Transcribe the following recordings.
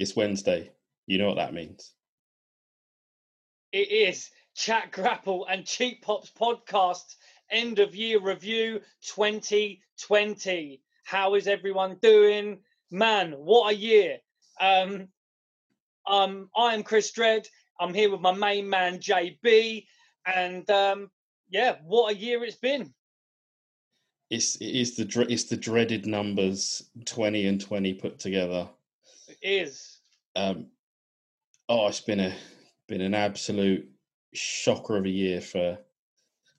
It's Wednesday. You know what that means. It is Chat Grapple and Cheap Pops podcast end of year review 2020. How is everyone doing? Man, what a year. Um, um, I am Chris Dredd. I'm here with my main man JB, and um, yeah, what a year it's been. It's it is the it's the dreaded numbers twenty and twenty put together. It is. Um, oh, it's been a been an absolute shocker of a year for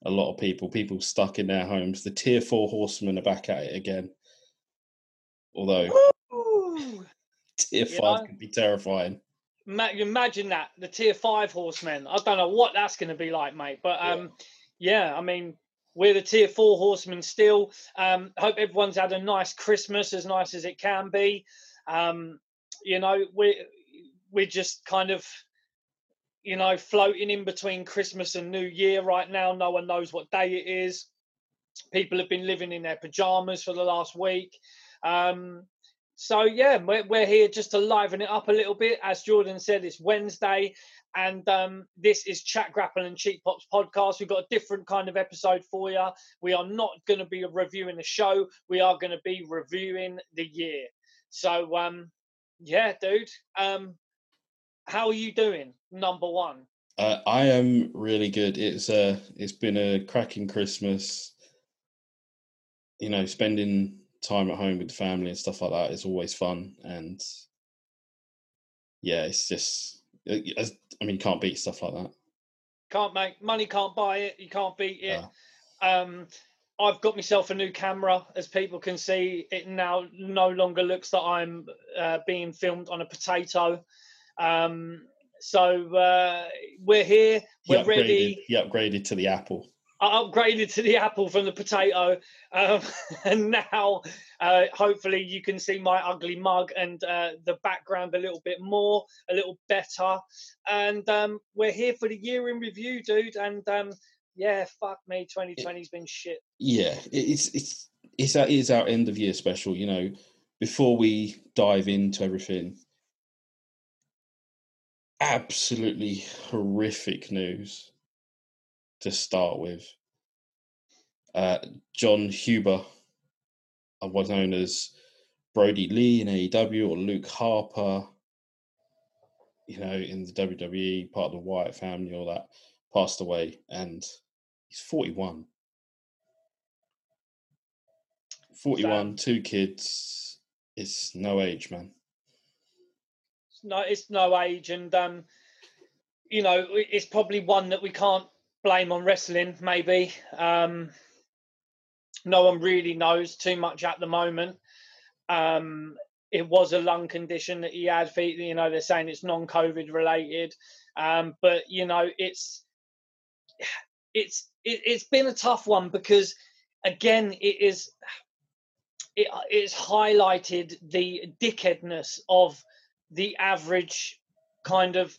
a lot of people. People stuck in their homes. The tier four horsemen are back at it again. Although Ooh. tier five know? could be terrifying. Ma- imagine that the tier five horsemen. I don't know what that's going to be like, mate. But Yeah. um, yeah, I mean, we're the tier four horsemen still. Um, hope everyone's had a nice Christmas, as nice as it can be. Um, you know, we're we're just kind of, you know, floating in between Christmas and New Year right now. No one knows what day it is. People have been living in their pajamas for the last week. Um, so yeah, we're, we're here just to liven it up a little bit. As Jordan said, it's Wednesday, and um, this is Chat Grapple and Cheap Pops podcast. We've got a different kind of episode for you. We are not going to be reviewing the show. We are going to be reviewing the year. So um, yeah, dude, um, how are you doing? Number one. Uh, I am really good. It's uh it's been a cracking Christmas. You know, spending time at home with the family and stuff like that is always fun. And yeah, it's just uh, as- I mean, you can't beat stuff like that. Can't make money, can't buy it. You can't beat it. Yeah. Um, I've got myself a new camera, as people can see. It now no longer looks that I'm uh, being filmed on a potato. Um, so uh, we're here. We're ready. upgraded. He upgraded to the Apple. I upgraded to the apple from the potato, um, and now uh, hopefully you can see my ugly mug and uh, the background a little bit more, a little better. And um, we're here for the year in review, dude. And um, yeah, fuck me, 2020's been shit. Yeah, it's it's it's it is our end of year special. You know, before we dive into everything, absolutely horrific news to start with. Uh, Jon Huber, otherwise known as Brodie Lee in AEW or Luke Harper, you know, in the WWE, part of the Wyatt family, all that, passed away, and he's forty-one. 41, two kids. It's no age, man. It's no, it's no age, and um, you know, it's probably one that we can't blame on wrestling. Maybe um, no one really knows too much at the moment. Um, it was a lung condition that he had. You know, they're saying it's non-COVID related, um, but you know, it's it's it, it's been a tough one because again, it is it it's highlighted the dickheadness of the average kind of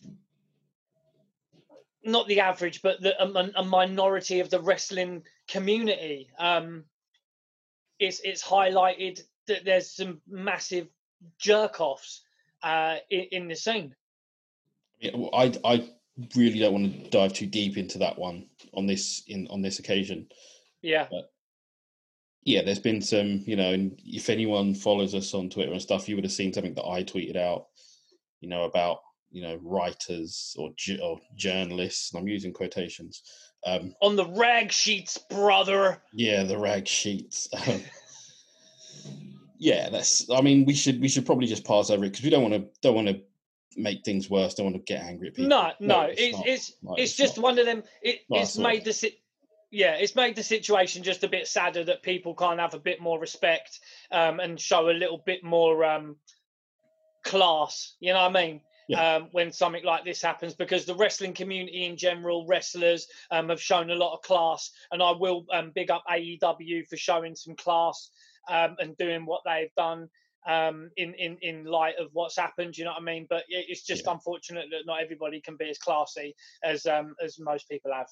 not the average but the a, a minority of the wrestling community. Um it's it's highlighted that there's some massive jerk offs uh in, in the scene. Yeah, well, I I really don't want to dive too deep into that one on this in on this occasion. yeah Yeah, there's been some, you know, and if anyone follows us on Twitter and stuff, you would have seen something that I tweeted out, you know, about you know writers or or journalists, and I'm using quotations. Um, on the rag sheets brother yeah, the rag sheets. Um, yeah, that's. I mean, we should we should probably just pass over it because we don't want to don't want to make things worse. Don't want to get angry at people. no no, it's it's not. it's No, it's it's just not. one of them it, it's made the si- yeah it's made the situation just a bit sadder that people can't have a bit more respect um and show a little bit more um class you know what i mean Yeah. um when something like this happens because the wrestling community in general wrestlers um have shown a lot of class and i will um big up aew for showing some class um and doing what they've done um, in, in, in light of what's happened. You know what I mean? But it's just unfortunate that not everybody can be as classy as um, as most people have.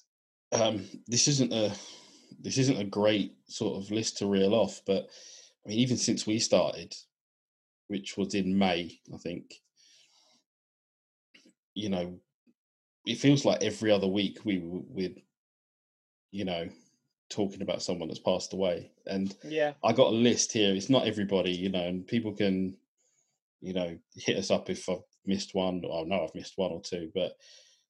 um, this isn't a this isn't a great sort of list to reel off, but I mean, even since we started, which was in May, I think, you know, it feels like every other week we with, you know, talking about someone that's passed away. And Yeah. I got a list here. It's not everybody, you know, and people can, you know, hit us up if I've missed one. Or I know I've missed one or two, but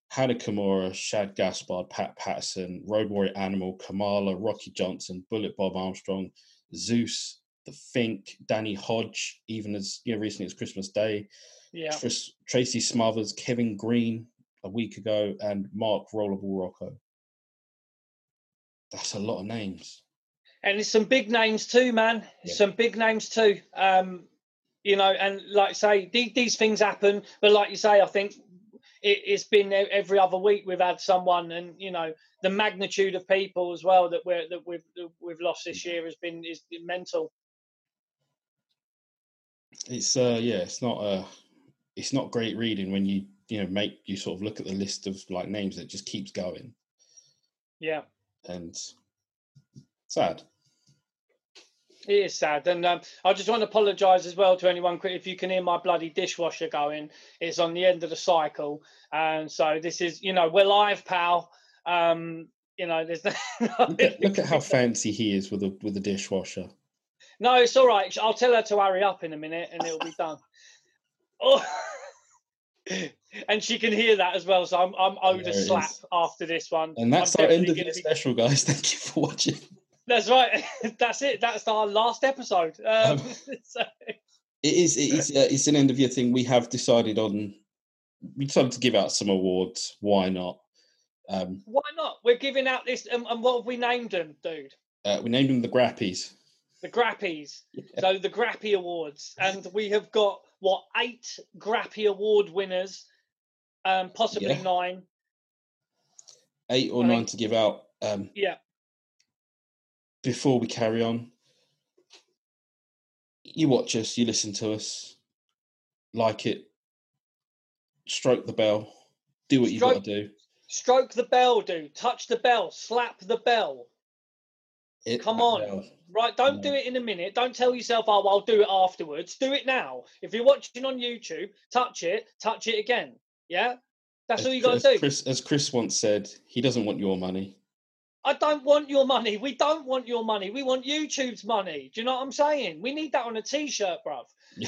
Hana Kimura, Shad Gaspard, Pat Patterson, Road Warrior Animal, Kamala, Rocky Johnson, Bullet Bob Armstrong, Zeus, The Fink, Danny Hodge, even as you know, recently as Christmas Day, Yeah. Tris- Tracy Smothers, Kevin Greene a week ago, and Mark Rollerball Rocco. That's a lot of names. and it's some big names too, man. Yeah. Some big names too. Um, you know, and like I say, these, these things happen. But like you say, I think it, it's been every other week we've had someone, and you know, the magnitude of people as well that we're that we've that we've lost this year has been is mental. It's uh yeah, it's not uh it's not great reading when you you know make you sort of look at the list of like names that just keeps going Yeah. And sad. It is sad, and um, I just want to apologise as well to anyone. If you can hear my bloody dishwasher going, it's on the end of the cycle, and so this is, you know, we're live, pal. Um, you know, there's no, Look at, look at how fancy he is with a with a dishwasher. no, it's all right. I'll tell her to hurry up in a minute, and it'll be done. Oh, and she can hear that as well, so I'm I'm owed a slap is. after this one. And that's I'm our end of gonna be- special, guys. Thank you for watching. That's right. that's it. That's our last episode. Um, Um, so, It is it is uh, it's an end of year thing. We have decided on we decided to give out some awards. Why not? Um, why not? We're giving out this, um, and what have we named them, dude? uh, we named them the Grappies. The Grappies. So the Grappy Awards, and we have got what eight Grappy Award winners, um, possibly Yeah. nine. Eight or I nine to give out. Um, Yeah. before we carry on, you watch us, you listen to us, like it, stroke the bell, do what you got Stroke- to do. Stroke the bell, dude. Touch the bell. Slap the bell. Hit Come on. bell. Right, don't do it in a minute. Don't tell yourself, "Oh, I'll do it afterwards." Do it now. If you're watching on YouTube, touch it, touch it again. Yeah, that's As all you got to do. Chris, as Chris once said, he doesn't want your money. I don't want your money. We don't want your money. We want YouTube's money. Do you know what I'm saying? We need that on a t-shirt, bruv.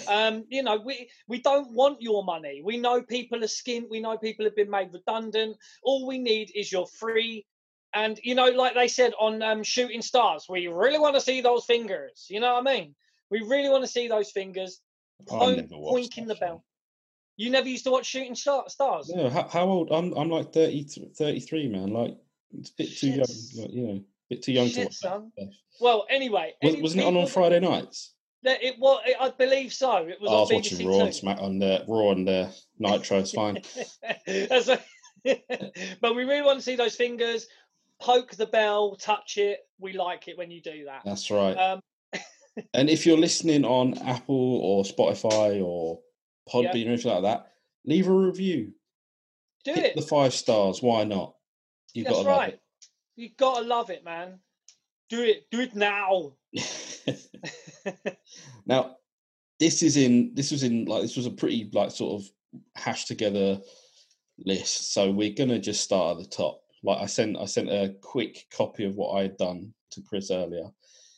Um, you know, we we don't want your money. We know people are skint. We know people have been made redundant. All we need is your free. And you know, like they said on um, Shooting Stars, we really want to see those fingers. You know what I mean? We really want to see those fingers. Point- poinking that the bell. You never used to watch Shooting Star- Stars. No, how, how old? I'm I'm like 30, 33, man. Like it's a bit too Shit. young. Like, you know, a bit too young to Shit, watch that son. stuff. Well, anyway, Was, wasn't it on on Friday nights? It was. I believe so. It was I was on watching Raw and Smack on the Raw and uh, Nitro. It's fine. But we really want to see those fingers. Poke the bell, touch it. We like it when you do that. That's right. Um, And if you're listening on Apple or Spotify or Podbean or anything like that, leave a review. do Hit it. the five stars. Why not? You've That's got to love right. You gotta love it, man. Do it. Do it now. now, this is in. This was in like this was a pretty like sort of hashed together list. So we're gonna just start at the top. Like I sent, I sent a quick copy of what I had done to Chris earlier,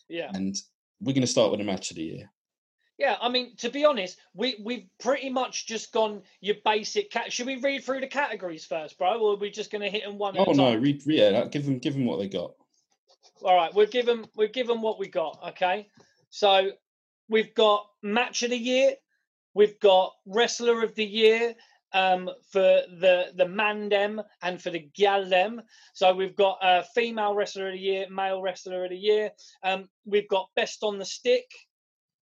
yeah. and we're gonna start with a match of the year. Yeah, I mean, to be honest, we we've pretty much just gone your basic cat. Should we read through the categories first, bro, or are we just going to hit them one Oh no, read, yeah, give them, give them what they got. All right, we'll give them we'll give them what we got. Okay, so we've got match of the year, we've got wrestler of the year um, for the the mandem and for the galdem. So we've got uh, female wrestler of the year, male wrestler of the year. Um, we've got best on the stick.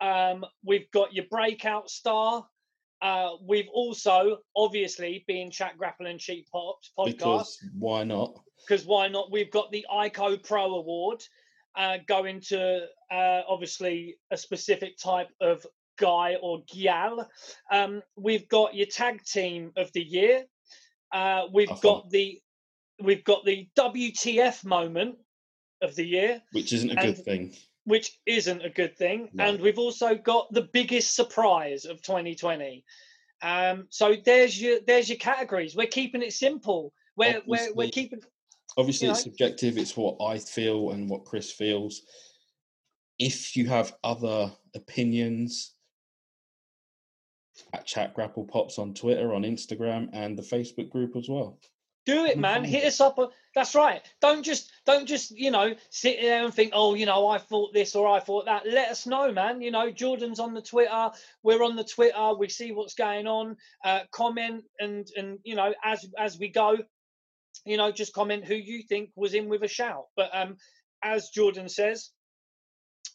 Um, we've got your breakout star. Uh, we've also, obviously, being Chat Grapple and Cheap Pops podcast, Because why not? because why not? We've got the ICO Pro Award uh, going to uh, obviously a specific type of guy or gal. Um, we've got your tag team of the year. Uh, we've I got the we've got the WTF moment of the year, Which isn't a And- good thing. Which isn't a good thing. No. And we've also got the biggest surprise of 2020. Um, so there's your there's your categories. We're keeping it simple. We're we're, we're Obviously- keeping Obviously, you it's subjective. It's what I feel and what Chris feels. If you have other opinions, at Chat Grapple Pops on Twitter, on Instagram, and the Facebook group as well. Do it, man. Hit us up. That's right. Don't just don't just you know sit there and think, oh, you know, I thought this or I thought that. Let us know, man. You know, Jordan's on the Twitter. We're on the Twitter. We see what's going on. Uh, comment and and you know as as we go, you know, just comment who you think was in with a shout. But um, as Jordan says.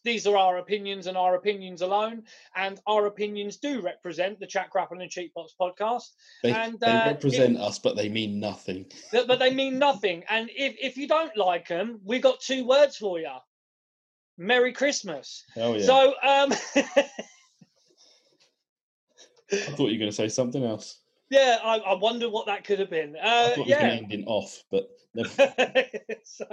These are our opinions and our opinions alone, and our opinions do represent the Chat Grapple and Cheap Pops podcast. They, And, they uh, represent us, but they mean nothing. But they mean nothing. And if, if you don't like them, we got two words for you. Merry Christmas. Hell yeah! So um I thought you were going to say something else. yeah, I, I wonder what that could have been. I Uh, thought we were yeah. going to end off, but so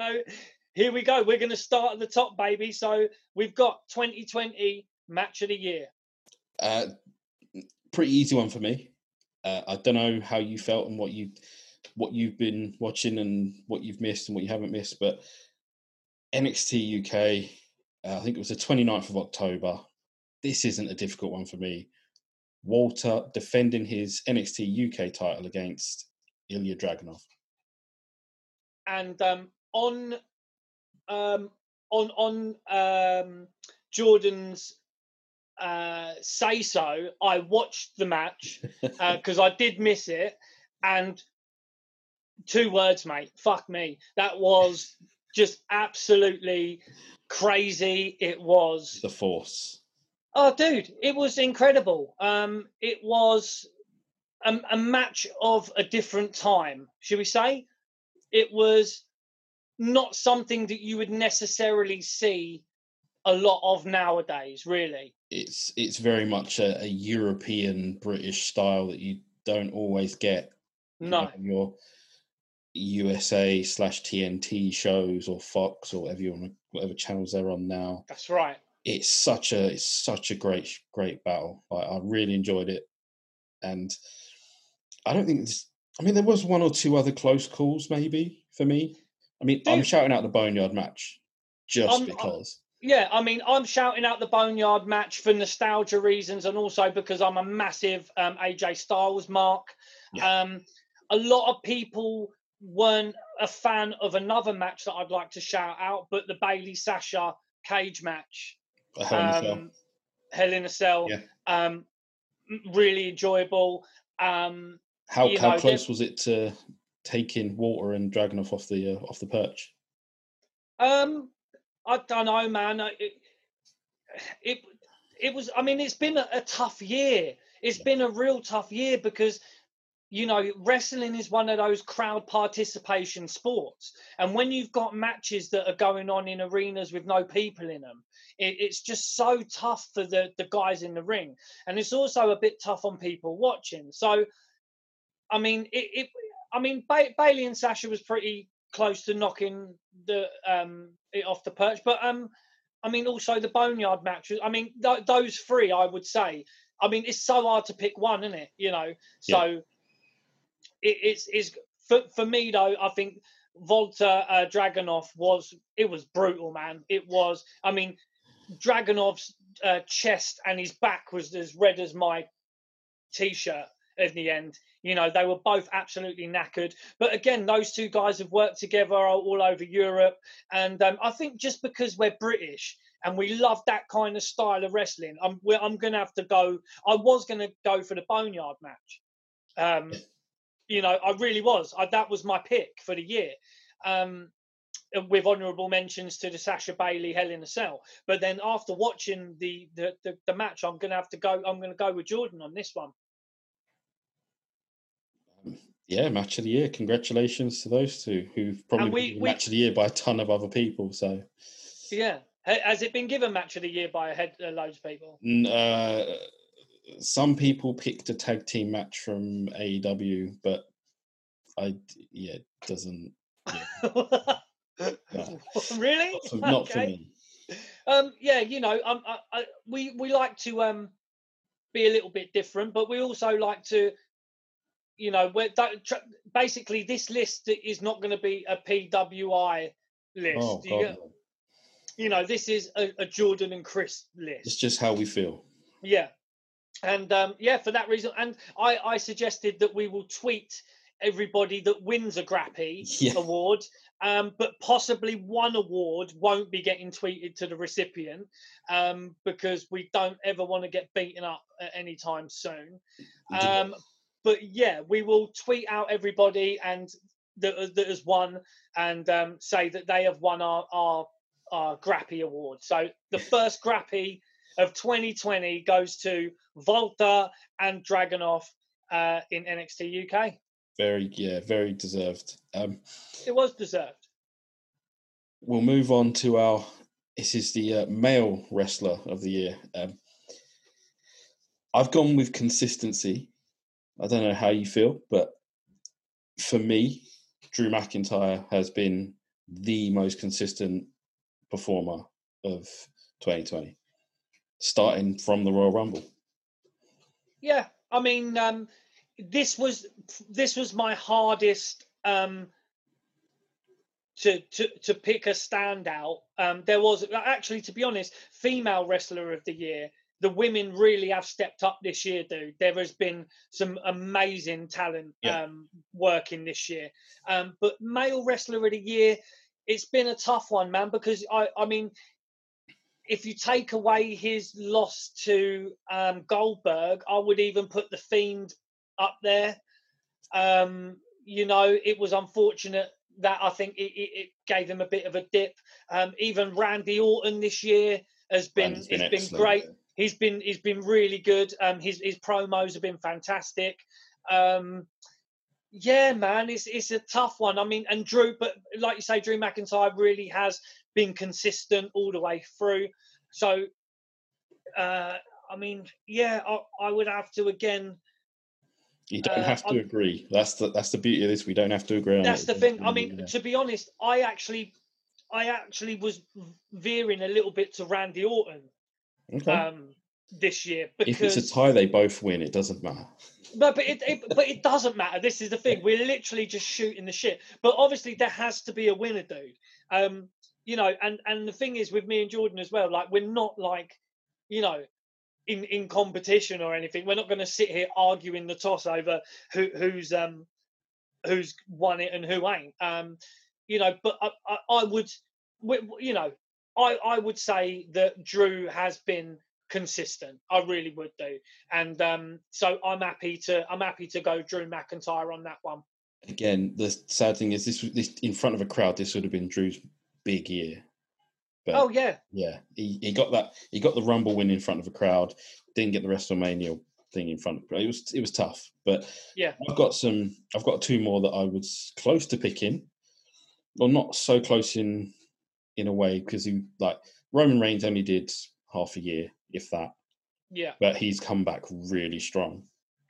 here we go. We're going to start at the top, baby. So we've got 2020 match of the year. Uh, pretty easy one for me. Uh, I don't know how you felt and what you what you've been watching and what you've missed and what you haven't missed, but NXT UK, uh, I think it was the 29th of October. This isn't a difficult one for me. Walter defending his NXT UK title against Ilya Dragunov. And um, on um, on on um, Jordan's uh, say so, I watched the match because I did miss it. And two words, mate. Fuck me. That was just absolutely crazy. It was. the Force. Oh, dude, it was incredible. Um, it was a, a match of a different time, should we say? It was not something that you would necessarily see a lot of nowadays, really. It's it's very much a, a European British style that you don't always get No. on your USA slash TNT shows or Fox or whatever you want, whatever channels they're on now. That's right. It's such a it's such a great great battle. Like, I really enjoyed it, and I don't think this. I mean, there was one or two other close calls, maybe for me. I mean, I'm shouting out the Boneyard match just I'm- I'm- because. Yeah, I mean, I'm shouting out the Boneyard match for nostalgia reasons and also because I'm a massive um, AJ Styles mark. Yeah. Um, a lot of people weren't a fan of another match that I'd like to shout out, but the Bayley Sasha cage match, Hell in a Cell. um, Hell in a Cell, Yeah. um, really enjoyable. Um, How how know, close was it to taking Walter and Dragunov off the uh, off the perch? Um, I don't know, man. It, it, it was. I mean, it's been a, a tough year. It's been a real tough year because, you know, wrestling is one of those crowd participation sports, and when you've got matches that are going on in arenas with no people in them, it, it's just so tough for the the guys in the ring, and it's also a bit tough on people watching. So, I mean, it. it I mean, ba- Bayley and Sasha was pretty close to knocking the um it off the perch but um i mean also the boneyard match i mean th- those three i would say i mean it's so hard to pick one isn't it you know? So it, it's it's for, for me though i think walter uh, dragunov was it was brutal man. It was i mean dragunov's uh, chest and his back was as red as my t-shirt in the end you know they were both absolutely knackered but again those two guys have worked together all over europe and um, i think just because we're british and we love that kind of style of wrestling i'm, I'm going to have to go i was going to go for the boneyard match um, you know i really was I, that was my pick for the year um, with honourable mentions to the Sasha Bayley Hell in a Cell. But then after watching the the, the, the match, I'm going to have to go. I'm going to go with Jordan on this one. Yeah, match of the year. Congratulations to those two who've probably we- been we- match of the year by a ton of other people. So Yeah. Has it been given match of the year by a head uh, loads of people? Uh, some people picked a tag team match from AEW, but I yeah it doesn't really? not for, not for me. Um, yeah, you know, um, I, I, we we like to um, be a little bit different, but we also like to, you know, we're that, tr- basically this list is not going to be a PWI list. Oh, you, get- you know, this is a, a Jordan and Chris list. It's just how we feel. Yeah. And um, yeah, for that reason, and I, I suggested that we will tweet everybody that wins a Grappy Yeah. award, um, but possibly one award won't be getting tweeted to the recipient um, because we don't ever want to get beaten up at any time soon. Um, but yeah, we will tweet out everybody and that, that has won and um, say that they have won our, our our Grappy award. So the first Grappy of 2020 goes to Walter and Dragunov uh, in NXT UK. very, yeah, very deserved. Um, It was deserved. we'll move on to our. This is the uh, male wrestler of the year. Um, I've gone with consistency. I don't know how you feel, but for me, Drew McIntyre has been the most consistent performer of 2020, starting from the Royal Rumble. Yeah, I mean, um, this was this was my hardest um, to to to pick a standout. Um, there was actually, to be honest, female wrestler of the year. The women really have stepped up this year, dude. There has been some amazing talent Yeah. um, working this year. Um, but male wrestler of the year, it's been a tough one, man. Because I, I mean, if you take away his loss to um, Goldberg, I would even put the Fiend up there. Um, you know, it was unfortunate that I think it, it, it gave him a bit of a dip. Um, even Randy Orton this year has been has been excellent, great. He's been he's been really good. Um, his his promos have been fantastic. Um, yeah, man, it's it's a tough one. I mean, and Drew, but like you say, Drew McIntyre really has been consistent all the way through. So, uh, I mean, yeah, I, I would have to again. You don't Uh, have to I'm- agree. That's the that's the beauty of this. We don't have to agree on That's the thing. I mean, Yeah. to be honest, I actually, I actually was veering a little bit to Randy Orton Okay. um, this year Because, if it's a tie, they both win. It doesn't matter. But but it, it but it doesn't matter. This is the thing. We're literally just shooting the shit. But obviously there has to be a winner, dude. Um, you know, and and the thing is with me and Jordan as well. Like we're not like, you know, in in competition or anything. We're not going to sit here arguing the toss over who who's um who's won it and who ain't. Um, you know, but I I, I would, w- w- you know, I I would say that Drew has been consistent. I really would do. And um, so I'm happy to I'm happy to go Drew McIntyre on that one. Again, the sad thing is this. This in front of a crowd. This would have been Drew's big year. But Oh yeah, yeah, he, he got that. He got the Rumble win in front of a crowd. Didn't get the WrestleMania thing in front of. It was it was tough. But Yeah. I've got some. I've got two more that I was close to picking. Well, not so close in in a way because he like Roman Reigns only did half a year, if that. yeah. But he's come back really strong.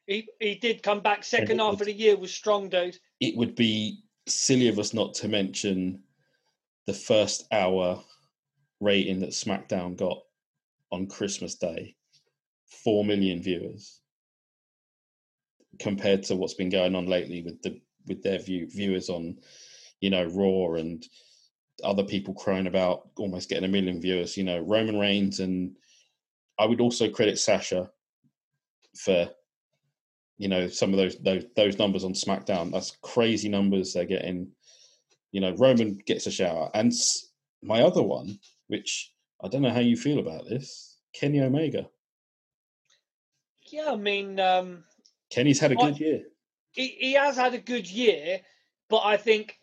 He he did come back second half would- of the year was strong, dude. it would be silly of us not to mention the first hour rating that SmackDown got on Christmas Day. Four million viewers compared to what's been going on lately with the with their view viewers on, you know, Raw and other people crying about almost getting a million viewers. You know, Roman Reigns and I would also credit Sasha for you know some of those those those numbers on SmackDown. That's crazy numbers they're getting. You know, Roman gets a shower, and my other one, which I don't know how you feel about this, Kenny Omega. Yeah, I mean, um, Kenny's had a good year. he, he has had a good year, but I think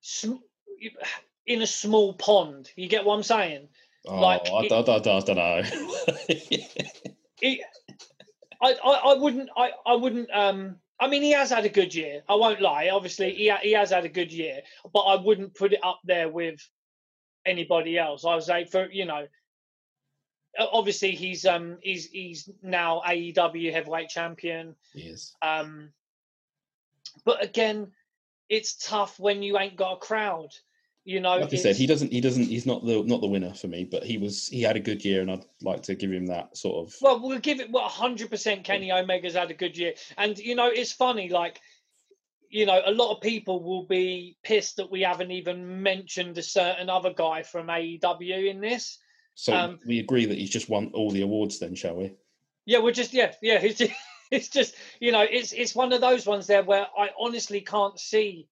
sm- in a small pond. You get what I'm saying? Oh, like, I, it- I, I, I don't know. He, I, I, wouldn't I, I wouldn't um I mean he has had a good year. I won't lie. Obviously he ha- he has had a good year, but I wouldn't put it up there with anybody else. I would say for you know obviously he's um he's he's now AEW heavyweight champion. yes. Um but again, it's tough when you ain't got a crowd. You know, like I said, he doesn't. He doesn't. He's not the not the winner for me, but he was. He had a good year, and I'd like to give him that sort of. Well, we'll give it. Well, hundred percent. Kenny Omega's had a good year, and you know, it's funny. Like, you know, a lot of people will be pissed that we haven't even mentioned a certain other guy from AEW in this. So um, we agree that he's just won all the awards, then, shall we? Yeah, we're just yeah, yeah. It's just, it's just you know, it's it's one of those ones there where I honestly can't see.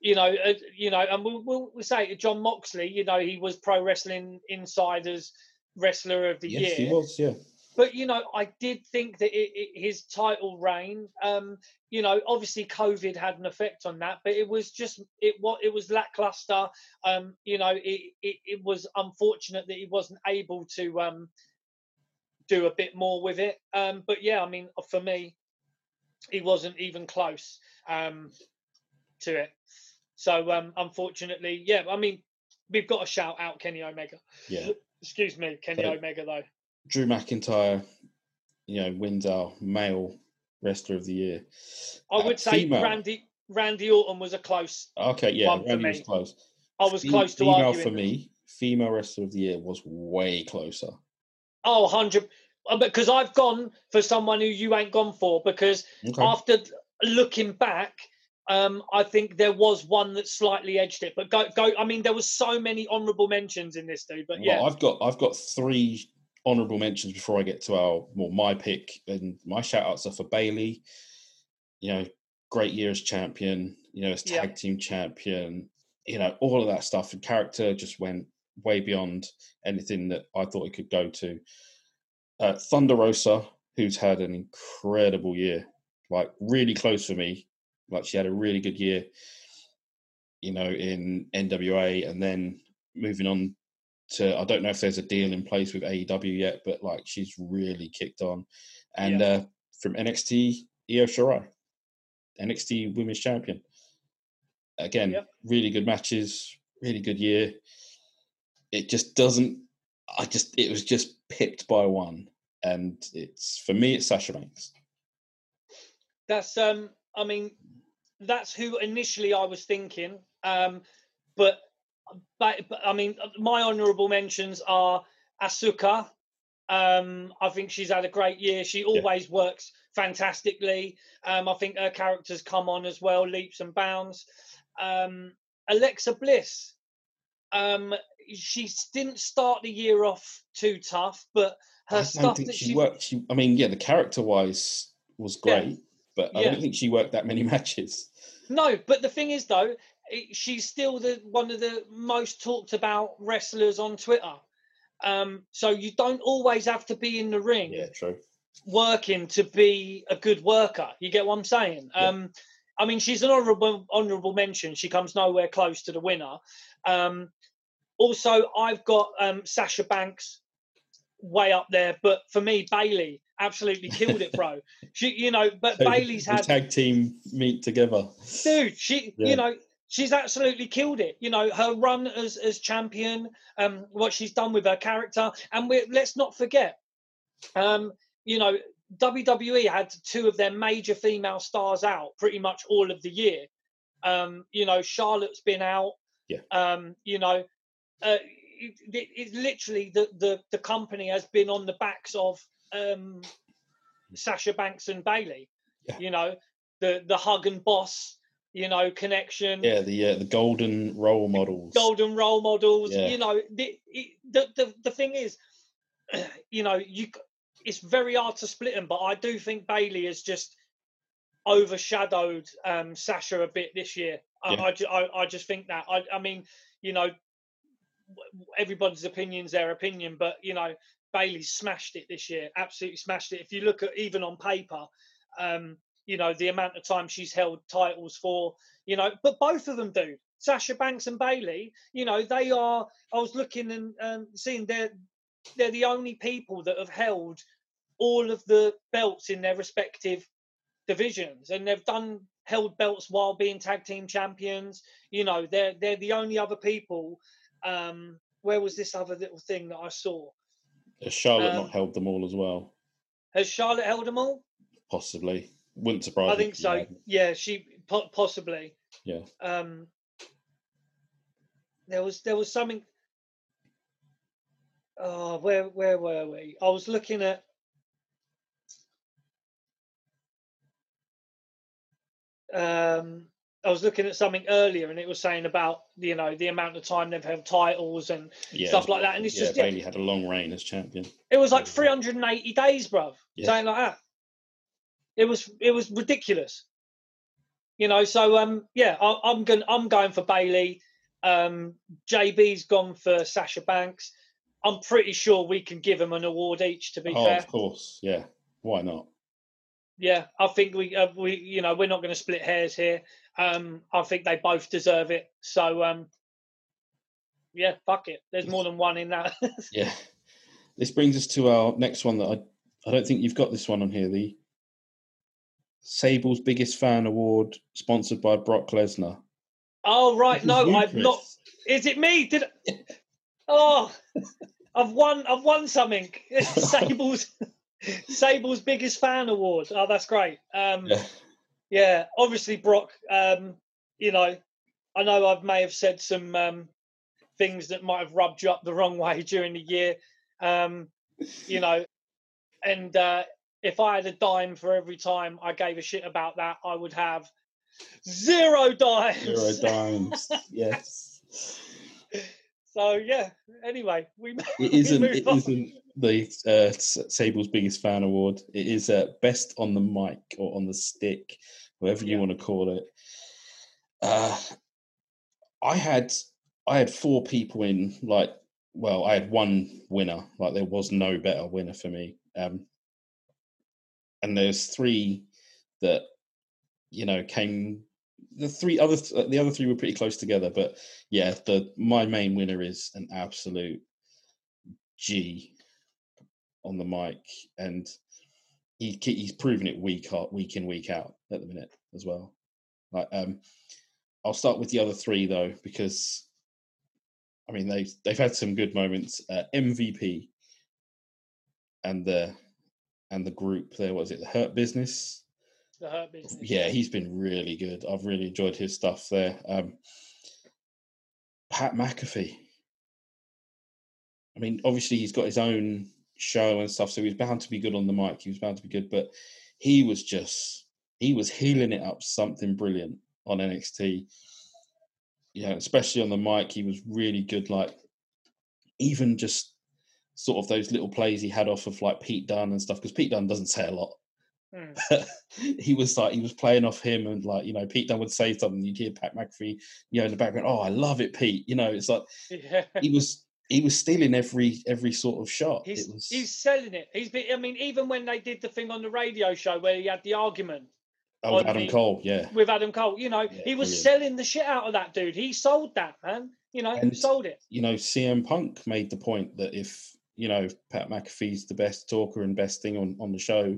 You know, uh, you know, and we'll, we'll we'll say Jon Moxley. You know, he was Pro Wrestling Insiders Wrestler of the yes, Year. he was. Yeah. but you know i did think that it, it, his title reign um you know obviously covid had an effect on that but it was just it what it was lackluster um you know it, it it was unfortunate that he wasn't able to um do a bit more with it um but yeah i mean for me he wasn't even close um to it so um unfortunately yeah i mean we've got to shout out kenny omega Yeah. excuse me kenny So- omega though Drew McIntyre, you know, wins our male wrestler of the year. I Uh, would say female. Randy Randy Orton was a close. Okay, yeah, Randy was close. I was Fe- close to female arguing. for me. Female wrestler of the year was way closer. Oh, 100 uh, because I've gone for someone who you ain't gone for because Okay. after looking back, um, I think there was one that slightly edged it. But go go. I mean, there was so many honourable mentions in this dude. But Well, yeah, I've got I've got three honourable mentions before I get to our well my pick and my shout outs are for Bayley. You know, great year as champion. You know, as Yeah. tag team champion. You know, all of that stuff. And character just went way beyond anything that I thought it could go to. Uh, Thunder Rosa, who's had an incredible year, like really close for me. Like she had a really good year. You know, in NWA, and then moving on to I don't know if there's a deal in place with AEW yet, but like she's really kicked on. And uh, from NXT, Io Shirai, NXT Women's Champion. Again, Yep. really good matches, really good year. It just doesn't. I just it was just picked by one, and it's for me it's Sasha Banks. that's um. I mean, that's who initially I was thinking. Um, but but, but I mean, my honourable mentions are Asuka. Um, I think she's had a great year. She always works fantastically. Um, I think her character's come on as well, leaps and bounds. Um, Alexa Bliss. Um, she didn't start the year off too tough, but her I stuff that she, she worked. She, I mean, yeah, the character wise was Yeah. great, but I Yeah. don't think she worked that many matches. No, but the thing is, though, it, she's still the one of the most talked about wrestlers on Twitter. Um, so you don't always have to be in the ring Yeah, true. working to be a good worker. You get what I'm saying? Yeah. Um, I mean, she's an honourable honourable mention. She comes nowhere close to the winner. Um, also, I've got um, Sasha Banks way up there, but for me, Bayley absolutely killed it, bro. she, you know, but So Bayley's had tag team meet together. dude she Yeah. you know she's absolutely killed it you know her run as as champion um what she's done with her character and we let's not forget um you know WWE had two of their major female stars out pretty much all of the year um you know Charlotte's been out Yeah. um you know uh, it, it, it's literally the, the the company has been on the backs of um Sasha Banks and Bayley Yeah. you know the the hug and boss you know connection Yeah, the uh, the golden role models. golden role models Yeah. you know the, the the the thing is you know you it's very hard to split them but i do think bayley has just overshadowed um sasha a bit this year I, Yeah. I, I, I just think that I, I mean you know everybody's opinion's their opinion but you know bayley smashed it this year absolutely smashed it. If you look at even on paper um you know the amount of time she's held titles for you know but both of them do. Sasha banks and bayley you know they are i was looking and seeing they're they're the only people that have held all of the belts in their respective divisions and they've done held belts while being tag team champions. You know they're they're the only other people um where was this other little thing that i saw Has Charlotte um, not held them all as well? has charlotte held them all Possibly. Wouldn't surprise I think so. hadn't. Yeah, she po- possibly. Yeah. Um, there was there was something. Oh, where where were we? I was looking at. Um, I was looking at something earlier, and it was saying about you know the amount of time they've held titles and Yeah, stuff like that, and it's yeah, just yeah, Bayley had a long reign as champion. it was like 380 days, bruv. Yeah. Something like that. It was it was ridiculous. You know, so um yeah, I, I'm going I'm going for Bayley. Um JB's gone for Sasha Banks. I'm pretty sure we can give them an award each. To be Oh, fair, of course, yeah. Why not? Yeah, I think we uh, we you know we're not going to split hairs here. Um, I think they both deserve it. So um, yeah, fuck it. There's more than one in that. Yeah. This brings us to our next one that I I don't think you've got this one on here. The Sable's biggest fan award, sponsored by Brock Lesnar. oh right, no, you, I've Chris. not. Is it me? Did oh, I've won. I've won something. Sable's Sable's biggest fan award. Oh, that's great. Um, Yeah. yeah, obviously Brock. Um, you know, I know I may have said some um, things that might have rubbed you up the wrong way during the year. Um, you know, and uh, if I had a dime for every time I gave a shit about that, I would have zero dimes. Zero dimes. yes. So yeah. Anyway, we It we isn't. move It on. isn't the uh, Sable's biggest fan award. It is uh, best on the mic or on the stick, whatever you want to call it. Uh, I had I had four people in. Like, well, I had one winner. Like, there was no better winner for me. Um, and there's three that you know came. The three other th- the other three were pretty close together, but yeah, the my main winner is an absolute G on the mic, and he he's proven it week out, week in, week out at the minute as well. Like, um, I'll start with the other three though, because I mean they've they've had some good moments. Uh, MVP and the and the group there was it the Hurt Business. The Hurt Business. Yeah, he's been really good. I've really enjoyed his stuff there. Um, Pat McAfee. I mean, obviously he's got his own show and stuff, so he's bound to be good on the mic. He was bound to be good, but he was just he was healing it up something brilliant on NXT. Yeah, especially on the mic, he was really good. Like even just sort of those little plays he had off of like Pete Dunne and stuff, because Pete Dunne doesn't say a lot Hmm. he was like he was playing off him and like you know Pete Dunne would say something you'd hear Pat McAfee you know in the background oh I love it Pete you know it's like Yeah. he was he was stealing every every sort of shot He's it was he's selling it. He's been. I mean, even when they did the thing on the radio show where he had the argument oh with Adam the- Cole yeah with Adam Cole, you know, Yeah, he was brilliant. selling the shit out of that dude. He sold that man. You know, he And- sold it. you know CM Punk made the point that if you know Pat McAfee's the best talker and best thing on on the show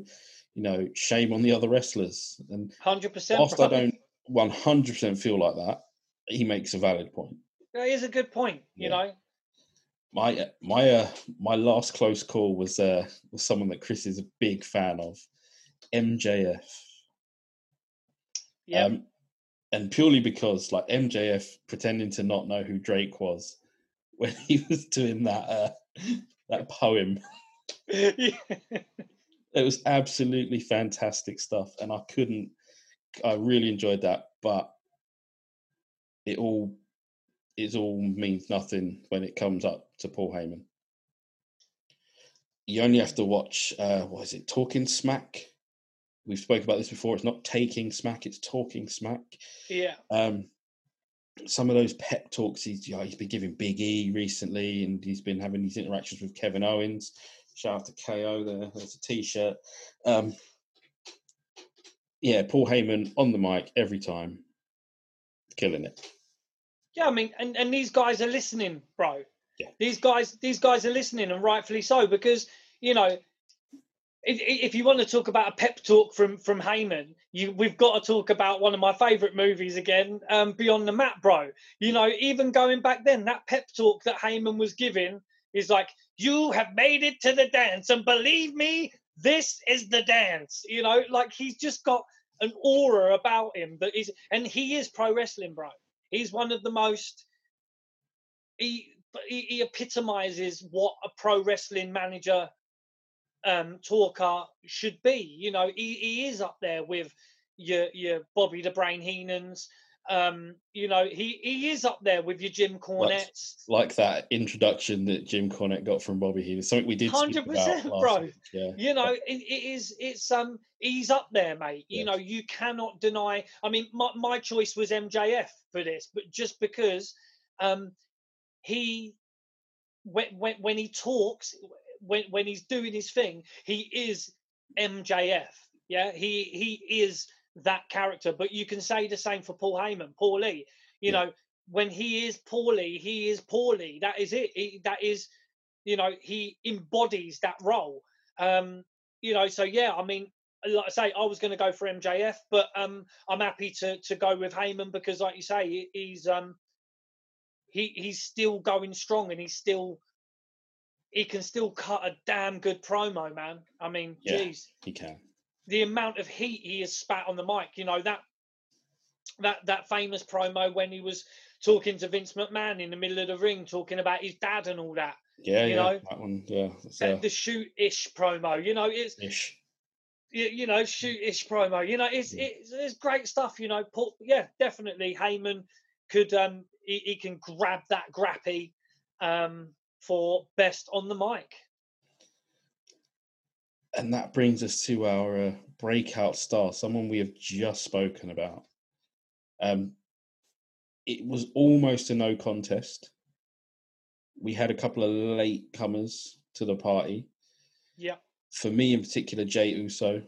you know shame on the other wrestlers and Hundred percent. whilst I don't 100% feel like that he makes a valid point That is a good point. You Yeah. know. my uh, my uh, my last close call was uh was someone that Chris is a big fan of, MJF. Yeah. Um, and purely because like MJF pretending to not know who Drake was when he was doing that uh, that poem. Yeah. It was absolutely fantastic stuff, and I couldn't. I really enjoyed that, but it all it all means nothing when it comes up to Paul Heyman. You only have to watch. Uh, what is it? Talking Smack. We've spoke about this before. It's not taking smack; it's talking smack. yeah. Um, some of those pep talks he's you know, he's been giving Big E recently, and he's been having these interactions with Kevin Owens. Shout out to KO there. There's a T-shirt. Um, yeah, Paul Heyman on the mic every time, killing it. Yeah, I mean, and, and these guys are listening, bro. Yeah. These guys, these guys are listening, and rightfully so, because you know, if, if you want to talk about a pep talk from from Heyman, you we've got to talk about one of my favourite movies again, um, Beyond the Mat, bro. You know, even going back then, that pep talk that Heyman was giving is like, "You have made it to the dance, and believe me, this is the dance." You know, like he's just got an aura about him that is, and he is pro wrestling, bro. He's one of the most he he, he epitomizes what a pro wrestling manager um talker should be. You know, he, he is up there with your your Bobby the Brain Heenans. Um, you know, he he is up there with your Jim Cornettes. Like that introduction that Jim Cornette got from Bobby Heenan, something we did. Hundred percent, bro. Yeah. You know, it, it is. It's um. He's up there, mate. You know, you cannot deny. I mean, my my choice was MJF for this, but just because, um, he when when when he talks, when when he's doing his thing, he is MJF. Yeah, he he is that character. But you can say the same for Paul Heyman, Paul Lee. You yeah. know, when he is poorly, he is poorly. That is it. He, that is, you know, he embodies that role. Um, you know, so yeah, I mean, like I say, I was going to go for MJF, but um, I'm happy to to go with Heyman because, like you say, he's um, he he's still going strong and he's still he can still cut a damn good promo, man. I mean, yeah, geez, he can the amount of heat he has spat on the mic. You know that that that famous promo when he was talking to Vince McMahon in the middle of the ring, talking about his dad and all that. Yeah, you yeah, know that one. Yeah, the shoot-ish promo. You know, it's ish. You, you know, shoot-ish promo. You know, it's yeah. it's, it's great stuff. You know, Paul, yeah, definitely. Heyman could um he, he can grab that grappy um for best on the mic and that brings us to our uh, breakout star, someone we have just spoken about. Um, it was almost a no contest. We had a couple of late comers to the party. Yeah. For me, in particular, Jey Uso,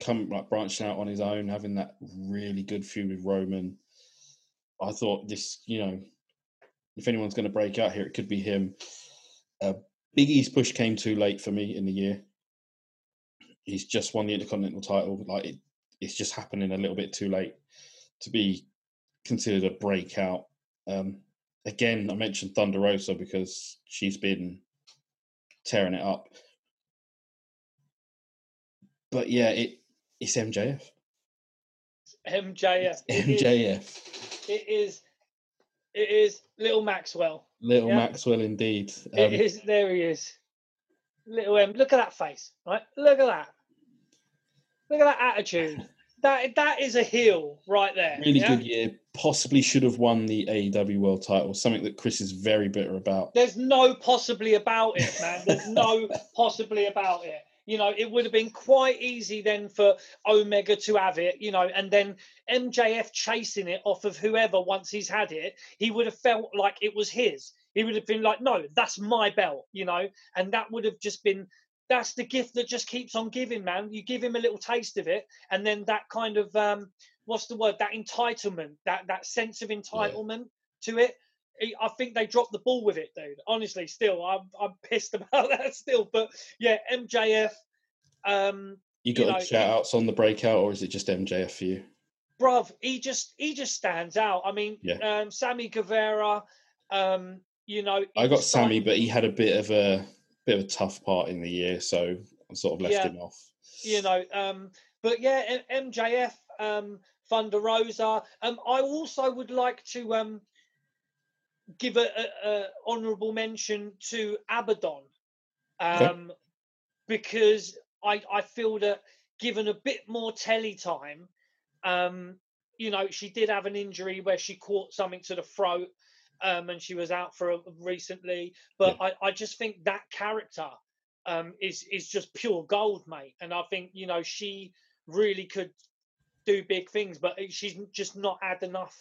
come like branching out on his own, having that really good feud with Roman. I thought this, you know, if anyone's going to break out here, it could be him. Uh, Big E's push came too late for me in the year. He's just won the Intercontinental title. Like it, it's just happening a little bit too late to be considered a breakout. Um, again, I mentioned Thunder Rosa because she's been tearing it up. But yeah, it it's MJF. MJF. It's MJF. It is. It is little Maxwell. Little yeah. Maxwell, indeed. Um, it is. There he is. Little M. Look at that face. Right. Look at that. Look at that attitude. That that is a heel right there. Really yeah? good year. Possibly should have won the AEW World Title. Something that Chris is very bitter about. There's no possibly about it, man. There's no possibly about it. You know, it would have been quite easy then for Omega to have it, you know, and then MJF chasing it off of whoever once he's had it, he would have felt like it was his. He would have been like, no, that's my belt, you know, and that would have just been that's the gift that just keeps on giving, man. You give him a little taste of it, and then that kind of um, what's the word? That entitlement, that that sense of entitlement yeah. to it. I think they dropped the ball with it, dude. Honestly, still, I'm I'm pissed about that still. But yeah, MJF. Um, you got you know, shout outs on the breakout, or is it just MJF for you? Bruv, he just he just stands out. I mean, yeah. um, Sammy Guevara. Um, you know, I got Sammy, but he had a bit of a bit of a tough part in the year, so I sort of left yeah, him off. You know, um, but yeah, MJF, um, Thunder Rosa. Um, I also would like to um, give a, a, a honourable mention to Abaddon, um, okay. because I I feel that given a bit more telly time, um, you know, she did have an injury where she caught something to the throat. Um, and she was out for a, recently, but yeah. I, I just think that character um, is is just pure gold, mate. And I think you know she really could do big things, but she's just not had enough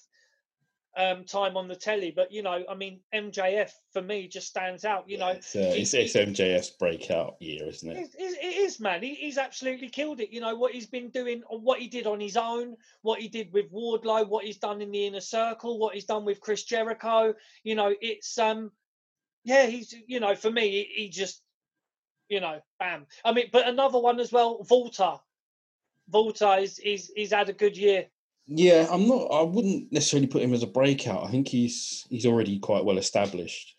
um, time on the telly. But you know, I mean, MJF for me just stands out. You know, it's, uh, it's, it's MJF's breakout year, isn't it? It, it is, man. He, he's absolutely killed it. You know what he's been doing, what he did on his own, what he did with Wardlow, what he's done in the inner circle, what he's done with Chris Jericho. You know, it's um, yeah, he's you know, for me, he, he just, you know, bam. I mean, but another one as well, Volta. Walter is he's he's had a good year. Yeah, I'm not. I wouldn't necessarily put him as a breakout. I think he's he's already quite well established.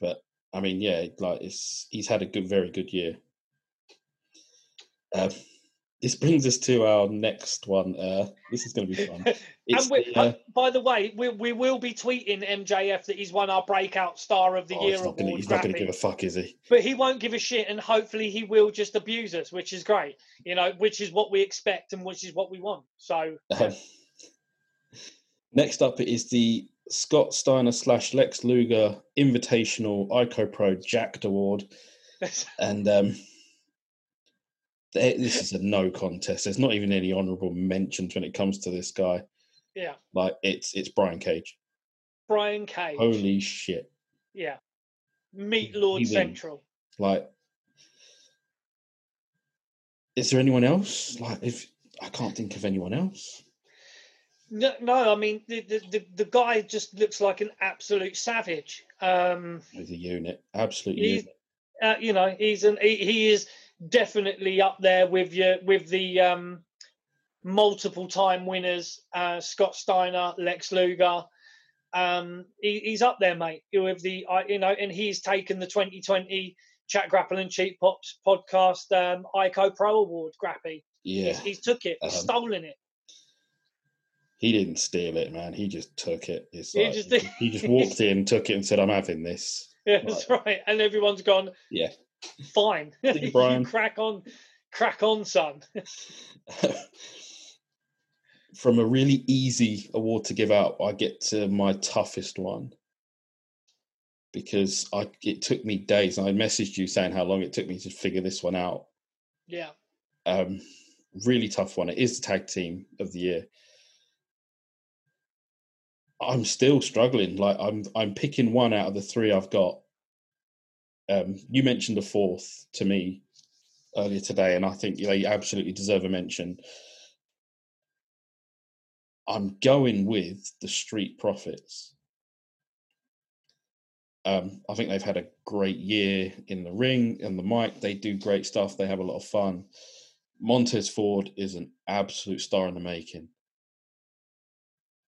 But I mean, yeah, like it's he's had a good, very good year. Uh, this brings us to our next one. Uh, this is going to be fun. and we, uh, by the way, we, we will be tweeting MJF that he's won our breakout star of the oh, year he's not. Gonna, he's not going to give a fuck, is he? But he won't give a shit, and hopefully he will just abuse us, which is great. You know, which is what we expect and which is what we want. So. Um, next up is the Scott Steiner slash Lex Luger Invitational ICO Pro Jacked Award, and um, this is a no contest. There's not even any honourable mentions when it comes to this guy. Yeah, like it's it's Brian Cage. Brian Cage. Holy shit! Yeah, Meat Lord Central. Like, is there anyone else? Like, if I can't think of anyone else. No, no. I mean, the, the the guy just looks like an absolute savage. Um, he's a unit, absolute unit. Uh, you know, he's an he, he is definitely up there with your with the um, multiple time winners, uh, Scott Steiner, Lex Luger. Um, he, he's up there, mate. With the uh, you know, and he's taken the 2020 Chat Grapple and Cheap Pops podcast um, ICO Pro Award. Grappy, yeah, he's, he's took it, um, stolen it. He didn't steal it, man. He just took it. It's he, like, just, he just walked in, took it, and said, "I'm having this." Yeah, that's right. And everyone's gone. Yeah, fine. you crack on, crack on, son. From a really easy award to give out, I get to my toughest one because I it took me days. I messaged you saying how long it took me to figure this one out. Yeah. Um, really tough one. It is the tag team of the year. I'm still struggling. Like I'm I'm picking one out of the three I've got um, you mentioned a fourth to me earlier today, and I think they absolutely deserve a mention. I'm going with the Street Profits. Um, I think they've had a great year in the ring and the mic. They do great stuff. They have a lot of fun. Montez Ford is an absolute star in the making.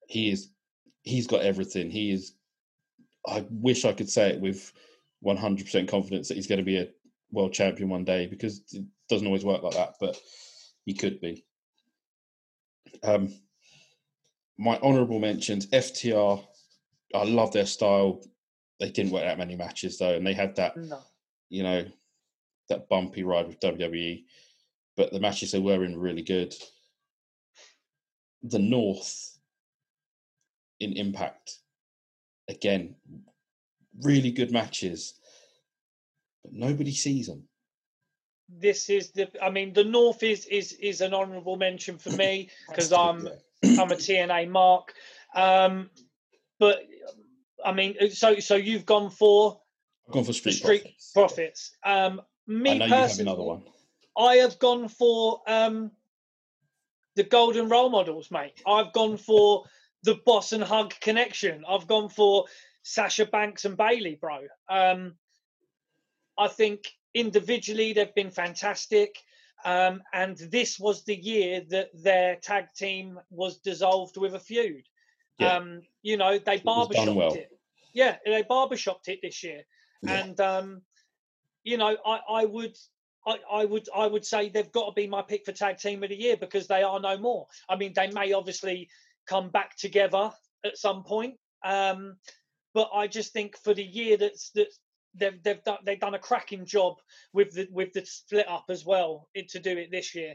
He is. He's got everything. He is. I wish I could say it with 100% confidence that he's going to be a world champion one day because it doesn't always work like that, but he could be. Um, my honourable mentions FTR. I love their style. They didn't work that many matches though, and they had that, no. you know, that bumpy ride with WWE. But the matches they were in were really good. The North in Impact, again, really good matches, but nobody sees them. This is the. I mean, the North is is is an honourable mention for me because I'm I'm a TNA mark. Um, but I mean, uh, so so you've gone for I've gone for Street, street Profits. profits. Um, me I personally, you have another one. I have gone for um, the Golden Role Models, mate. I've gone for the Boss and Hug connection. I've gone for Sasha Banks and Bayley, bro. Um, I think individually they've been fantastic. Um, and this was the year that their tag team was dissolved with a feud. Yeah. Um, you know, they barbershopped it, well. it. Yeah, they barbershopped it this year. Yeah. And um, you know, I, I would I, I, would I would say they've got to be my pick for tag team of the year because they are no more. I mean, they may obviously come back together at some point, um, but I just think for the year that's that they've they've done they've done a cracking job with the with the split up as well to do it this year.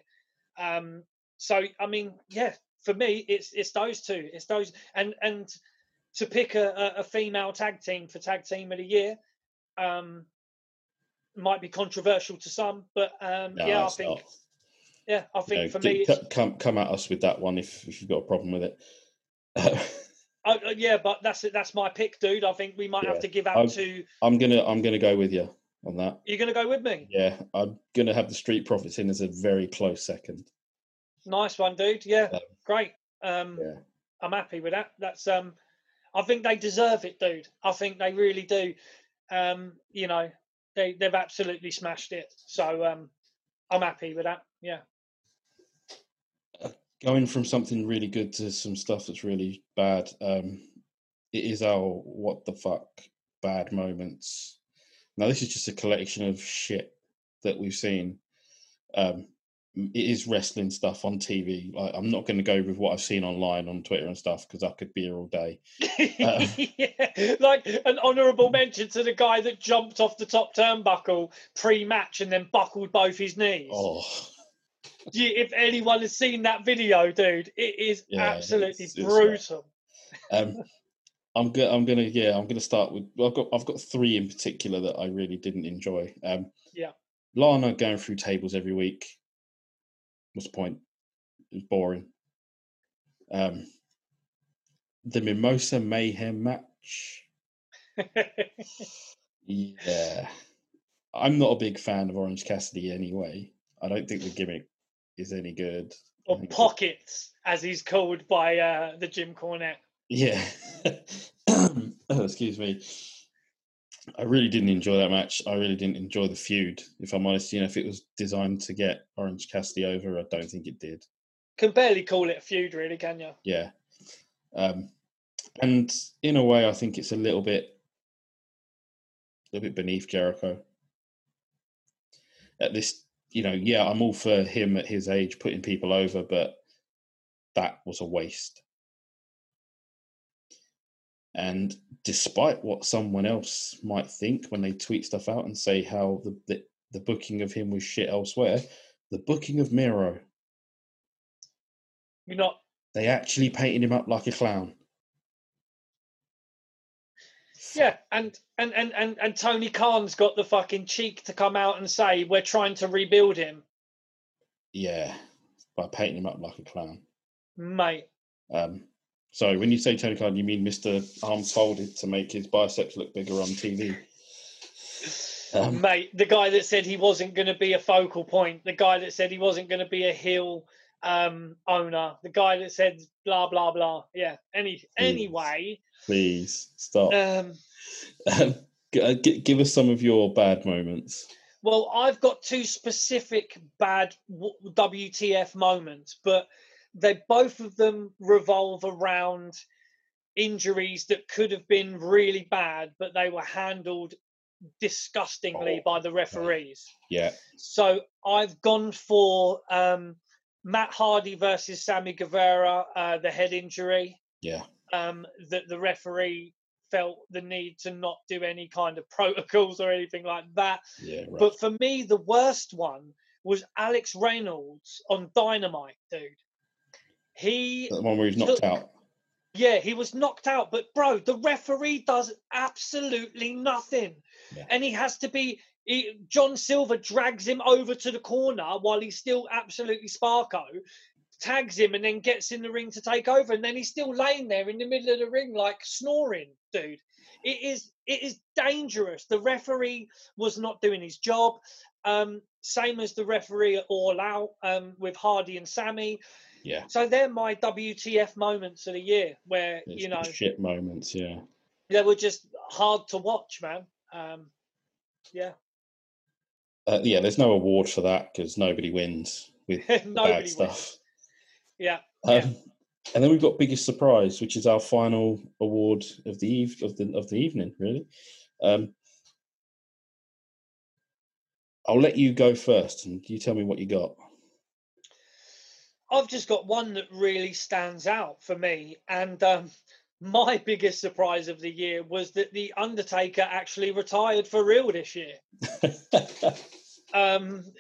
Um, so I mean, yeah, for me, it's it's those two. It's those and and to pick a, a female tag team for tag team of the year. Um, might be controversial to some, but um, no, yeah, I think, not. yeah, I think for me, come come at us with that one if if you've got a problem with it. Uh, yeah, but that's it. That's my pick, dude. I think we might yeah. have to give out I'm, to. I'm gonna I'm gonna go with you on that. You're gonna go with me? Yeah, I'm gonna have the Street Profits in as a very close second. Nice one, dude. Yeah, um, great. Um, yeah. I'm happy with that. That's um, I think they deserve it, dude. I think they really do. Um, you know, they they've absolutely smashed it. So um, I'm happy with that. Yeah going from something really good to some stuff that's really bad. Um, it is our what the fuck bad moments. Now this is just a collection of shit that we've seen. Um, it is wrestling stuff on TV. Like, I'm not going to go with what I've seen online on Twitter and stuff because I could be here all day. Uh, yeah, like an honourable mention to the guy that jumped off the top turnbuckle pre-match and then buckled both his knees. Oh, You- if anyone has seen that video, dude, it is Yeah, absolutely it's- it's, brutal. um, I'm go- I'm gonna yeah I'm gonna start with well, I've got I've got three in particular that I really didn't enjoy. Um, Yeah. Lana going through tables every week. What's the point? It's boring. Um, the Mimosa Mayhem match. Yeah, I'm not a big fan of Orange Cassidy anyway. I don't think the gimmick is any good. Or pockets, as he's called by uh, the Jim Cornette. Yeah. oh, excuse me. I really didn't enjoy that match. I really didn't enjoy the feud. If I'm honest, you know, if it was designed to get Orange Cassidy over, I don't think it did. Can barely call it a feud, really, can you? Yeah. Um, and in a way, I think it's a little bit, a little bit beneath Jericho. At this, you know, yeah, I'm all for him at his age putting people over, but that was a waste. And despite what someone else might think when they tweet stuff out and say how the the, the booking of him was shit elsewhere, the booking of Miro, You're not. they actually painted him up like a clown. Yeah, and and and and and Tony Khan's got the fucking cheek to come out and say we're trying to rebuild him, Yeah, by painting him up like a clown. mate. Um, so when you say Tony Khan, you mean Mr. Arms folded to make his biceps look bigger on TV? Um, Mate, the guy that said he wasn't going to be a focal point, the guy that said he wasn't going to be a heel um, owner, the guy that said blah blah blah. Yeah. Any anyway, Please stop. um, Um, g- uh, give us some of your bad moments. well, I've got two specific bad WTF moments, but they both of them revolve around injuries that could have been really bad, but they were handled disgustingly Oh, by the referees. Yeah, So I've gone for um, Matt Hardy versus Sammy Guevara, uh, the head injury. yeah, Um, that the referee felt the need to not do any kind of protocols or anything like that. yeah. Right. But for me, the worst one was Alex Reynolds on Dynamite, dude. He the one where he's knocked took- out. yeah, he was knocked out, but bro, the referee does absolutely nothing. Yeah. And he has to be he, John Silver drags him over to the corner while he's still absolutely sparko, tags him and then gets in the ring to take over and then he's still laying there in the middle of the ring like snoring, dude. It is it is dangerous. The referee was not doing his job. Um, same as the referee at All Out um, with Hardy and Sammy. Yeah, So they're my WTF moments of the year where, it's you know, shit moments. Yeah. they were just hard to watch, man. Um, yeah, Uh, yeah, there's no award for that because nobody wins with nobody bad wins. stuff. Yeah, Um, Yeah. And then we've got biggest surprise, which is our final award of the eve of the of the evening. Really, um, I'll let you go first, and you tell me what you got. I've just got one that really stands out for me, and um, my biggest surprise of the year was that the Undertaker actually retired for real this year. Um,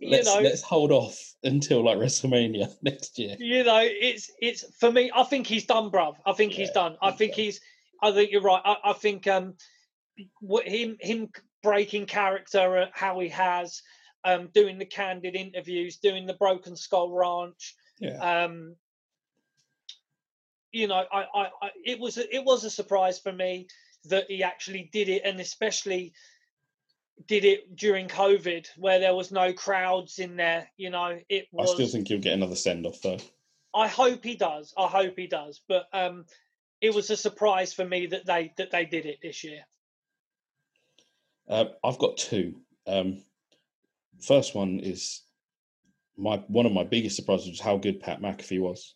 you let's know, let's hold off until like WrestleMania next year. you know, it's it's for me. I think he's done, bruv. I think he's done. I think so. he's. I think you're right. I, I think um, what him him breaking character, how he has, um, doing the candid interviews, doing the Broken Skull Ranch. Yeah, Um, you know, I, I, I it was a, it was a surprise for me that he actually did it, and especially did it during COVID, where there was no crowds in there. You know, it I still think you'll get another send off though. I hope he does. I hope he does. But um, it was a surprise for me that they that they did it this year. Uh, I've got two. Um, first one is my one of my biggest surprises was how good Pat McAfee was.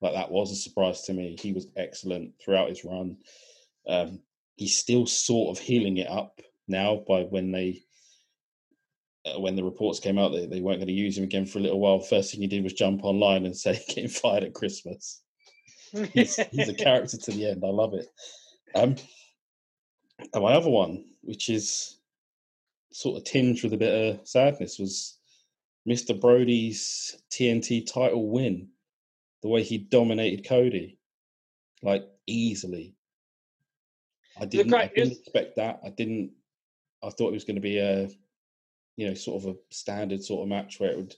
Like that was a surprise to me. He was excellent throughout his run. Um, he's still sort of healing it up now by when they uh, when the reports came out that they weren't going to use him again for a little while, first thing he did was jump online and say getting fired at Christmas. He's, he's a character to the end. I love it. Um, and my other one, which is sort of tinged with a bit of sadness, was Mr. Brodie's TNT title win. The way he dominated Cody, like easily. I didn't, I didn't expect that. I didn't. I thought it was going to be a, you know, sort of a standard sort of match where it would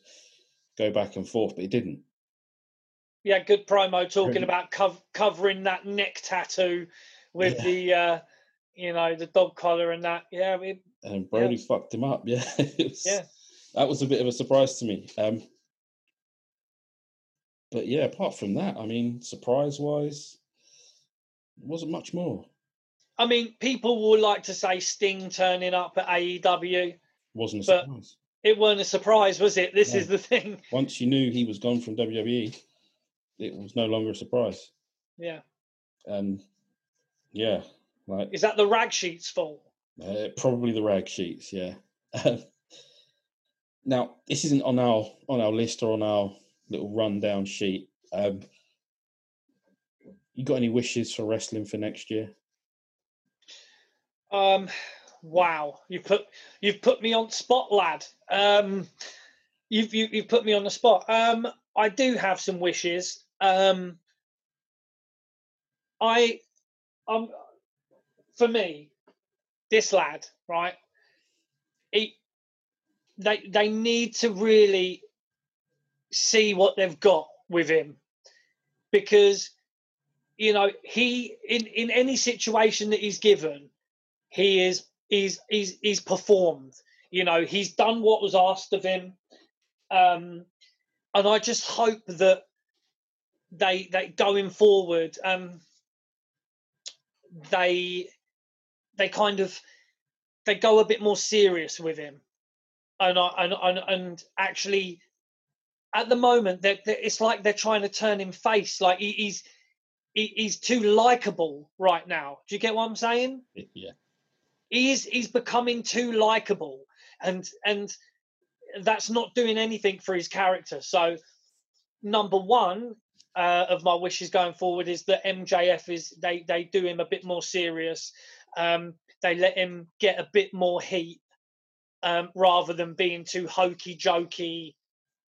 go back and forth, but it didn't. Yeah, good promo talking about cov- covering that neck tattoo with yeah. the, uh, you know, the dog collar and that. Yeah, it, and Brodie yeah. fucked him up. Yeah, was, yeah that was a bit of a surprise to me. Um, but yeah, apart from that, I mean, surprise wise, wasn't much more. I mean, people will like to say Sting turning up at AEW. Wasn't a surprise. It wasn't a surprise, was it? This no. is the thing. Once you knew he was gone from WWE, it was no longer a surprise. Yeah. And yeah, like is that the rag sheets fault? Uh, probably the rag sheets. Yeah. Now, this isn't on our on our list or on our little rundown sheet. Um, you got any wishes for wrestling for next year? Um, wow, you put you've put me on spot, lad. Um, you've you, have you have put me on the spot. Um, I do have some wishes. Um, I, um, for me, this lad, right? He they they need to really see what they've got with him because you know he in in any situation that he's given he is he's he's he's performed you know he's done what was asked of him. Um and i just hope that they they going forward um they they kind of they go a bit more serious with him. And I, and and, and actually at the moment that it's like they're trying to turn him face like he, he's he, he's too likable right now. Do you get what i'm saying? Yeah he's he's becoming too likable and and that's not doing anything for his character so number one uh, of my wishes going forward is that mjf is they they do him a bit more serious um, they let him get a bit more heat um, rather than being too hokey jokey,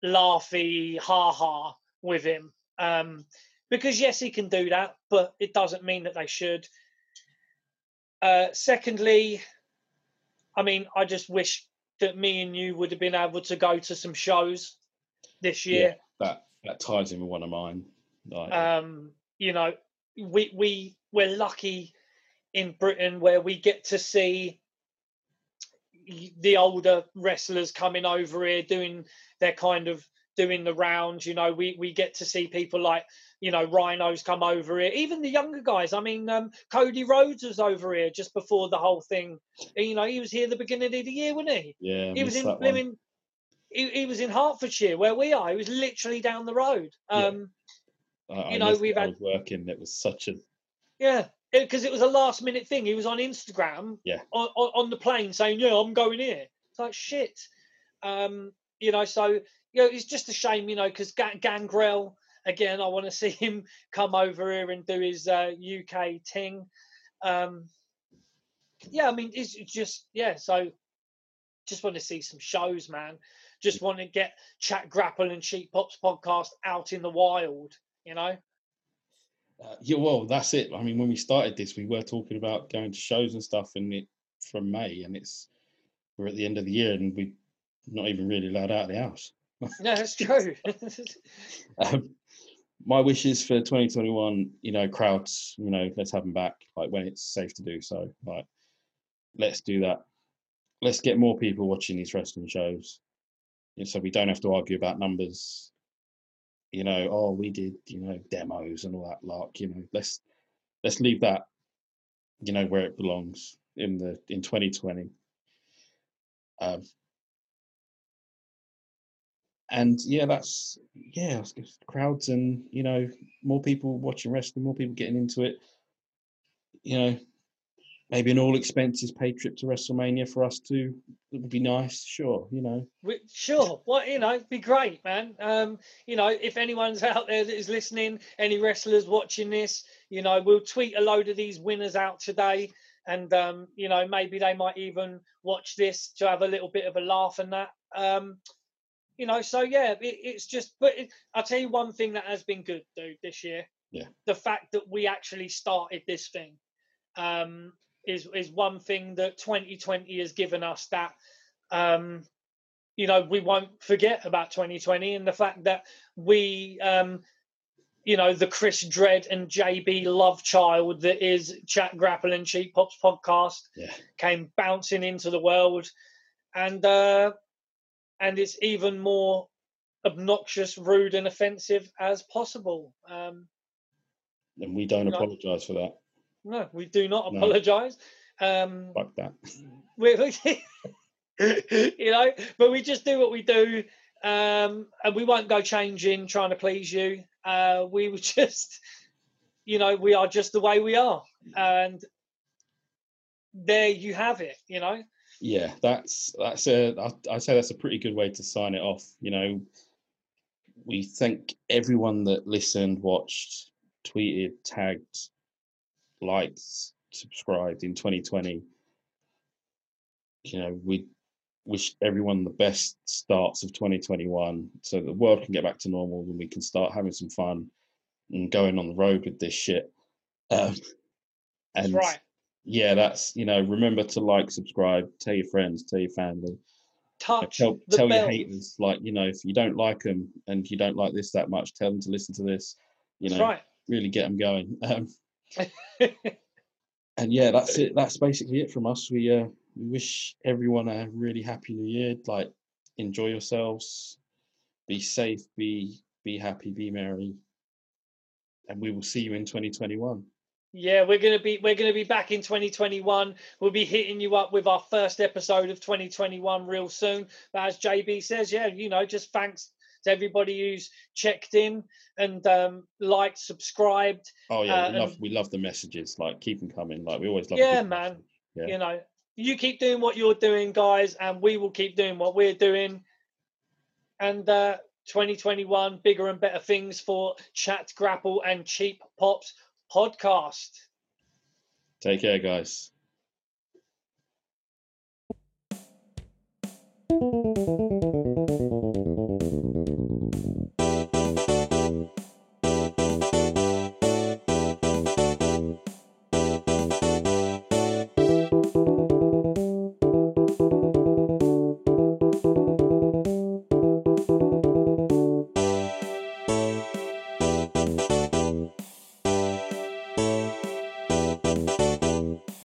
laughy, ha ha with him. Um, because yes, he can do that, but it doesn't mean that they should. Uh, secondly, I mean, I just wish that me and you would have been able to go to some shows this year. Yeah, that that ties in with one of mine. Like, um, you know, we we we're lucky in Britain where we get to see the older wrestlers coming over here doing their kind of doing the rounds. You know, we we get to see people like you know Rhinos come over here. Even the younger guys. I mean, um, Cody Rhodes was over here just before the whole thing. You know, he was here the beginning of the year, wasn't he? Yeah, he was in living. He, he, was in Hertfordshire, where we are. He was literally down the road. Um, yeah. I, you know, we've had working. It was such a yeah because it was a last minute thing. He was on Instagram, yeah, on, on, on, the plane saying, "Yeah, I'm going here." It's like shit, um, you know. So you know, it's just a shame, you know, because Gangrel again. I want to see him come over here and do his uh, UK thing. Um, yeah, I mean, it's just yeah. So just want to see some shows, man. Just want to get Chat Grapple and Cheap Pops podcast out in the wild, you know. Uh, yeah, well, that's it. I mean, when we started this, we were talking about going to shows and stuff, and it from May, and it's we're at the end of the year, and we're not even really allowed out of the house. no, that's true. um, my wishes for 2021, you know, crowds, you know, let's have them back, like when it's safe to do so. Like, let's do that. Let's get more people watching these wrestling shows, so we don't have to argue about numbers you know, oh, we did, you know, demos and all that lark, you know, let's let's leave that, you know, where it belongs in the in 2020. Um, and yeah, that's yeah, crowds and you know more people watching wrestling, more people getting into it. You know, maybe an all expenses paid trip to WrestleMania for us too. It would be nice, sure. You know, Sure. Well, you know, be great, man. Um, you know, if anyone's out there that is listening, any wrestlers watching this, you know, we'll tweet a load of these winners out today. And, um, you know, maybe they might even watch this to have a little bit of a laugh and that. Um, you know, so yeah, it, it's just, but it, I'll tell you one thing that has been good, dude, this year. Yeah. The fact that we actually started this thing um, is, is one thing that 2020 has given us that um, you know we won't forget about 2020 and the fact that we um you know the chris dredd and jb love child that is chat grapple and cheap pops podcast Yeah. came bouncing into the world and uh and it's even more obnoxious rude and offensive as possible um and we don't apologise for that. no we do not No. apologize um Fuck that. we, we- you know, but we just do what we do, um, and we won't go changing trying to please you. Uh, we were just, you know, we are just the way we are, and there you have it. You know, Yeah, that's that's a. I- I'd say that's a pretty good way to sign it off. You know, we thank everyone that listened, watched, tweeted, tagged, liked, subscribed in 2020. You know, we wish everyone the best starts of 2021 so the world can get back to normal and we can start having some fun and going on the road with this shit. Um, that's and right. Yeah, that's you know, remember to like, subscribe, tell your friends, tell your family, Touch tell tell your haters, like you know, if you don't like them and you don't like this that much, tell them to listen to this. You That's know, right. really get them going. Um, and yeah, that's it. That's basically it from us. We uh, we wish everyone a really happy new year. Like, enjoy yourselves, be safe, be be happy, be merry, and we will see you in 2021. Yeah, we're gonna be we're gonna be back in 2021. We'll be hitting you up with our first episode of 2021 real soon. But as JB says, yeah, you know, just thanks to everybody who's checked in and um, liked, subscribed. Oh yeah, Uh, we love and- we love the messages. Like, keep them coming. Like, we always love. Yeah, man. Yeah. You know, you keep doing what you're doing, guys, and we will keep doing what we're doing. And uh, 2021, bigger and better things for Chat Grapple and Cheap Pops podcast. Take care, guys.